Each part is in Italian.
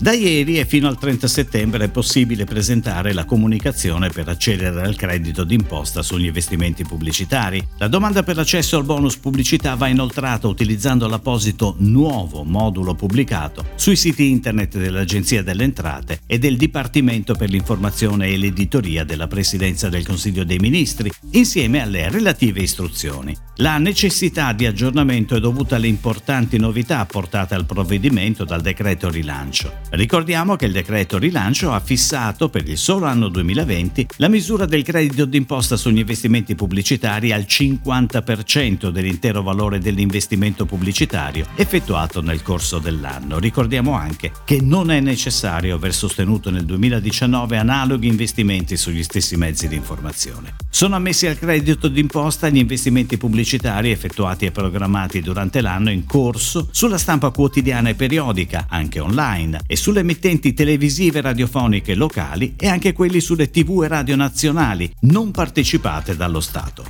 Da ieri e fino al 30 settembre è possibile presentare la comunicazione per accedere al credito d'imposta sugli investimenti pubblicitari. La domanda per l'accesso al bonus pubblicità va inoltrata utilizzando l'apposito nuovo modulo pubblicato sui siti internet dell'Agenzia delle Entrate e del Dipartimento per l'informazione e l'editoria della Presidenza del Consiglio dei Ministri, insieme alle relative istruzioni. La necessità di aggiornamento è dovuta alle importanti novità apportate al provvedimento dal decreto rilancio. Ricordiamo che il decreto rilancio ha fissato per il solo anno 2020 la misura del credito d'imposta sugli investimenti pubblicitari al 50% dell'intero valore dell'investimento pubblicitario effettuato nel corso dell'anno. Ricordiamo anche che non è necessario aver sostenuto nel 2019 analoghi investimenti sugli stessi mezzi di informazione. Sono ammessi al credito d'imposta gli investimenti pubblicitari effettuati e programmati durante l'anno in corso sulla stampa quotidiana e periodica, anche online, e sulle emittenti televisive radiofoniche locali e anche quelli sulle tv e radio nazionali non partecipate dallo Stato.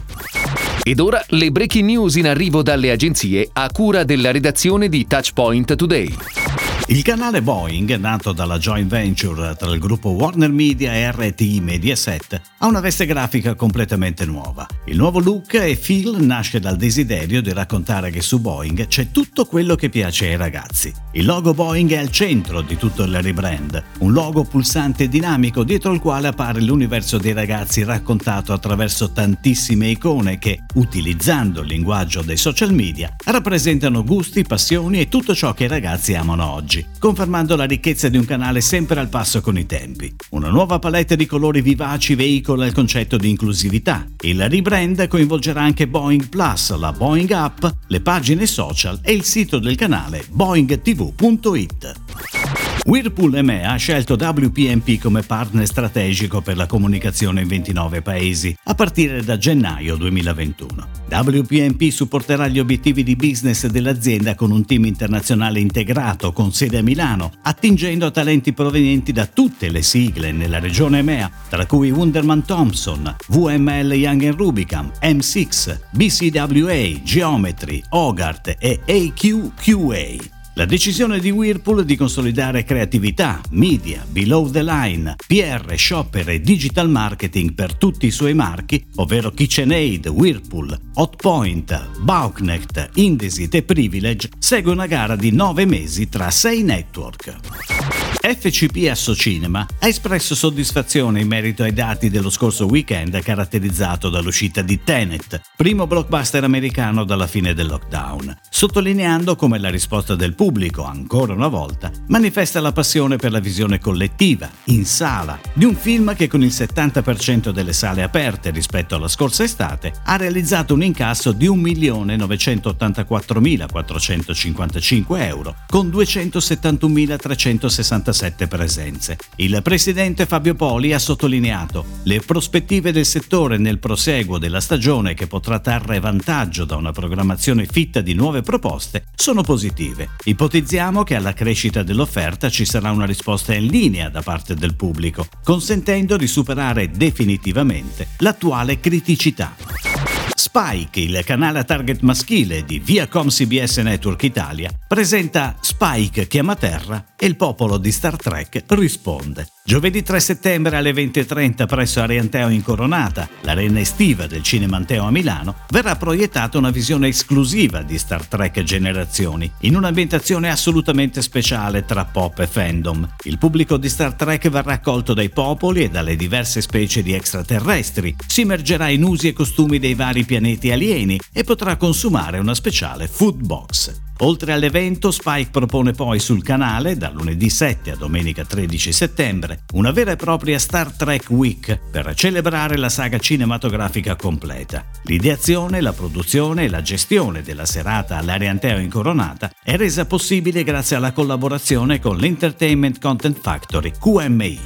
Ed ora le breaking news in arrivo dalle agenzie a cura della redazione di Touchpoint Today. Il canale Boeing, nato dalla joint venture tra il gruppo Warner Media e RTI Mediaset, ha una veste grafica completamente nuova. Il nuovo look e feel nasce dal desiderio di raccontare che su Boeing c'è tutto quello che piace ai ragazzi. Il logo Boeing è al centro di tutto il rebrand, un logo pulsante e dinamico dietro il quale appare l'universo dei ragazzi raccontato attraverso tantissime icone che, utilizzando il linguaggio dei social media, rappresentano gusti, passioni e tutto ciò che i ragazzi amano oggi oggi, confermando la ricchezza di un canale sempre al passo con i tempi. Una nuova palette di colori vivaci veicola il concetto di inclusività. Il rebrand coinvolgerà anche Boeing Plus, la Boeing App, le pagine social e il sito del canale boeingtv.it. Whirlpool EMEA ha scelto WPMP come partner strategico per la comunicazione in 29 paesi a partire da gennaio 2021. WPMP supporterà gli obiettivi di business dell'azienda con un team internazionale integrato con sede a Milano, attingendo talenti provenienti da tutte le sigle nella regione EMEA, tra cui Wunderman Thompson, VML Young Rubicam, M6, BCWA, Geometry, Hogarth e AQQA. La decisione di Whirlpool di consolidare creatività, media, below the line, PR, shopper e digital marketing per tutti i suoi marchi, ovvero KitchenAid, Whirlpool, Hotpoint, Bauknecht, Indesit e Privilege, segue una gara di 9 mesi tra 6 network. FCP Associnema ha espresso soddisfazione in merito ai dati dello scorso weekend caratterizzato dall'uscita di Tenet, primo blockbuster americano dalla fine del lockdown, sottolineando come la risposta del pubblico, ancora una volta, manifesta la passione per la visione collettiva, in sala, di un film che con il 70% delle sale aperte rispetto alla scorsa estate ha realizzato un incasso di 1.984.455 euro con 271.360 47 presenze. Il presidente Fabio Poli ha sottolineato le prospettive del settore nel proseguo della stagione che potrà trarre vantaggio da una programmazione fitta di nuove proposte sono positive. Ipotizziamo che alla crescita dell'offerta ci sarà una risposta in linea da parte del pubblico, consentendo di superare definitivamente l'attuale criticità. Spike, il canale a target maschile di Viacom CBS Network Italia, presenta Spike chiama terra e il popolo di Star Trek risponde. Giovedì 3 settembre alle 20.30 presso Arianteo in Coronata, l'arena estiva del Cinema Anteo a Milano, verrà proiettata una visione esclusiva di Star Trek Generazioni, in un'ambientazione assolutamente speciale tra pop e fandom. Il pubblico di Star Trek verrà accolto dai popoli e dalle diverse specie di extraterrestri, si immergerà in usi e costumi dei vari pianeti alieni e potrà consumare una speciale food box. Oltre all'evento, Spike propone poi sul canale, da lunedì 7 a domenica 13 settembre, una vera e propria Star Trek Week per celebrare la saga cinematografica completa. L'ideazione, la produzione e la gestione della serata all'Arianteo incoronata è resa possibile grazie alla collaborazione con l'Entertainment Content Factory QMI.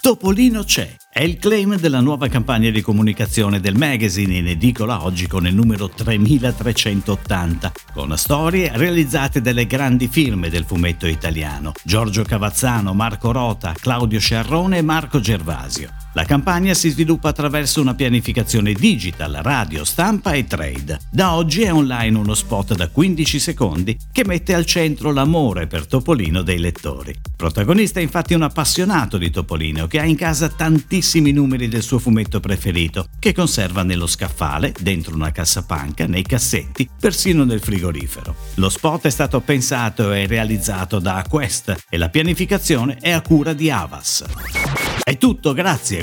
Topolino c'è È il claim della nuova campagna di comunicazione del magazine in edicola oggi con il numero 3380, con storie realizzate dalle grandi firme del fumetto italiano, Giorgio Cavazzano, Marco Rota, Claudio Sciarrone e Marco Gervasio. La campagna si sviluppa attraverso una pianificazione digital, radio, stampa e trade. Da oggi è online uno spot da 15 secondi che mette al centro l'amore per Topolino dei lettori. Protagonista è infatti un appassionato di Topolino che ha in casa tantissimi numeri del suo fumetto preferito, che conserva nello scaffale, dentro una cassapanca, nei cassetti, persino nel frigorifero. Lo spot è stato pensato e realizzato da Quest e la pianificazione è a cura di Avas. È tutto, grazie.